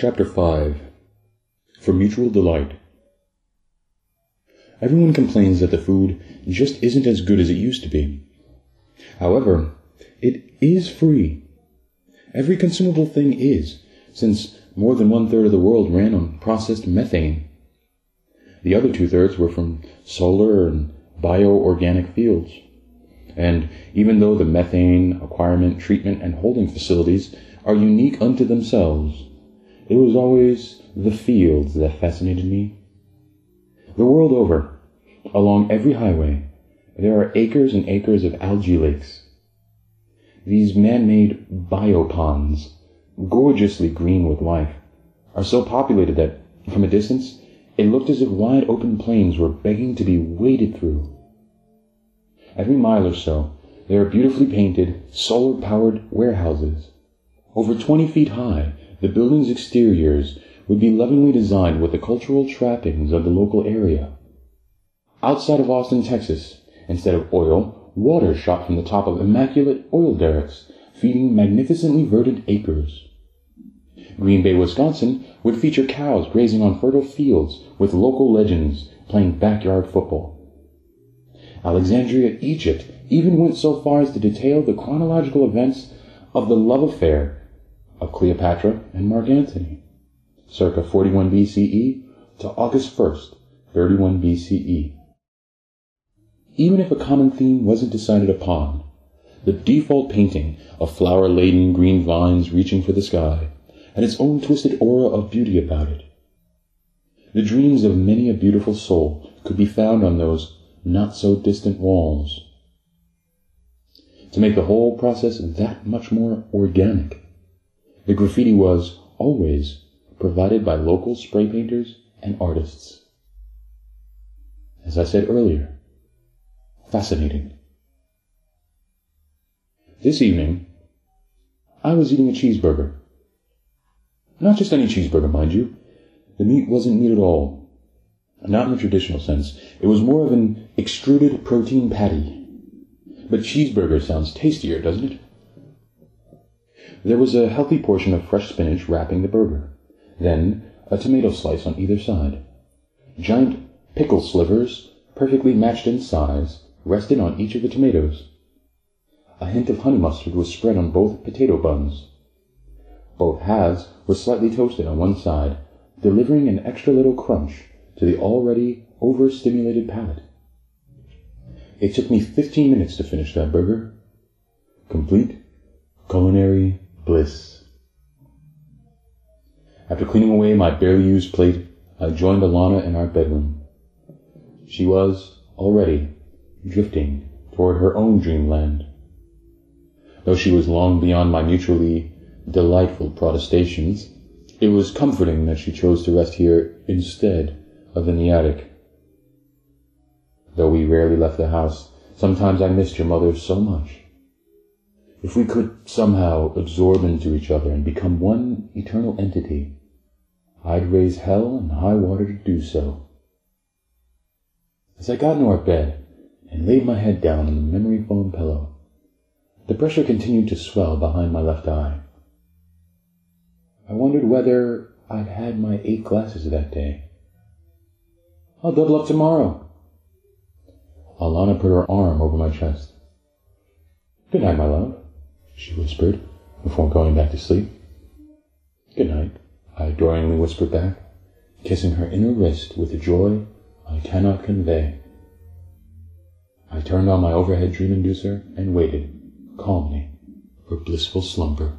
Chapter 5 For Mutual Delight Everyone complains that the food just isn't as good as it used to be. However, it is free. Every consumable thing is, since more than one third of the world ran on processed methane. The other two thirds were from solar and bioorganic fields. And even though the methane acquirement, treatment, and holding facilities are unique unto themselves, it was always the fields that fascinated me. The world over, along every highway, there are acres and acres of algae lakes. These man-made bioponds, gorgeously green with life, are so populated that, from a distance, it looked as if wide open plains were begging to be waded through. Every mile or so, there are beautifully painted, solar-powered warehouses. Over 20 feet high, the building's exteriors would be lovingly designed with the cultural trappings of the local area. Outside of Austin, Texas, instead of oil, water shot from the top of immaculate oil derricks, feeding magnificently verdant acres. Green Bay, Wisconsin would feature cows grazing on fertile fields with local legends playing backyard football. Alexandria, Egypt even went so far as to detail the chronological events of the love affair of Cleopatra and Mark Antony, circa 41 BCE to August 1st, 31 BCE. Even if a common theme wasn't decided upon, the default painting of flower laden green vines reaching for the sky had its own twisted aura of beauty about it. The dreams of many a beautiful soul could be found on those not so distant walls. To make the whole process that much more organic, the graffiti was, always, provided by local spray painters and artists. As I said earlier, fascinating. This evening, I was eating a cheeseburger. Not just any cheeseburger, mind you. The meat wasn't meat at all. Not in the traditional sense. It was more of an extruded protein patty. But cheeseburger sounds tastier, doesn't it? There was a healthy portion of fresh spinach wrapping the burger. Then a tomato slice on either side. Giant pickle slivers, perfectly matched in size, rested on each of the tomatoes. A hint of honey mustard was spread on both potato buns. Both halves were slightly toasted on one side, delivering an extra little crunch to the already overstimulated palate. It took me fifteen minutes to finish that burger. Complete culinary bliss. After cleaning away my barely used plate, I joined Alana in our bedroom. She was, already, drifting toward her own dreamland. Though she was long beyond my mutually delightful protestations, it was comforting that she chose to rest here instead of in the attic. Though we rarely left the house, sometimes I missed your mother so much. If we could somehow absorb into each other and become one eternal entity, I'd raise hell and high water to do so. As I got into our bed and laid my head down on the memory foam pillow, the pressure continued to swell behind my left eye. I wondered whether I'd had my eight glasses that day. I'll double up tomorrow. Alana put her arm over my chest. Good night, my love she whispered, before going back to sleep. Good night, I adoringly whispered back, kissing her inner wrist with a joy I cannot convey. I turned on my overhead dream inducer and waited, calmly, for blissful slumber.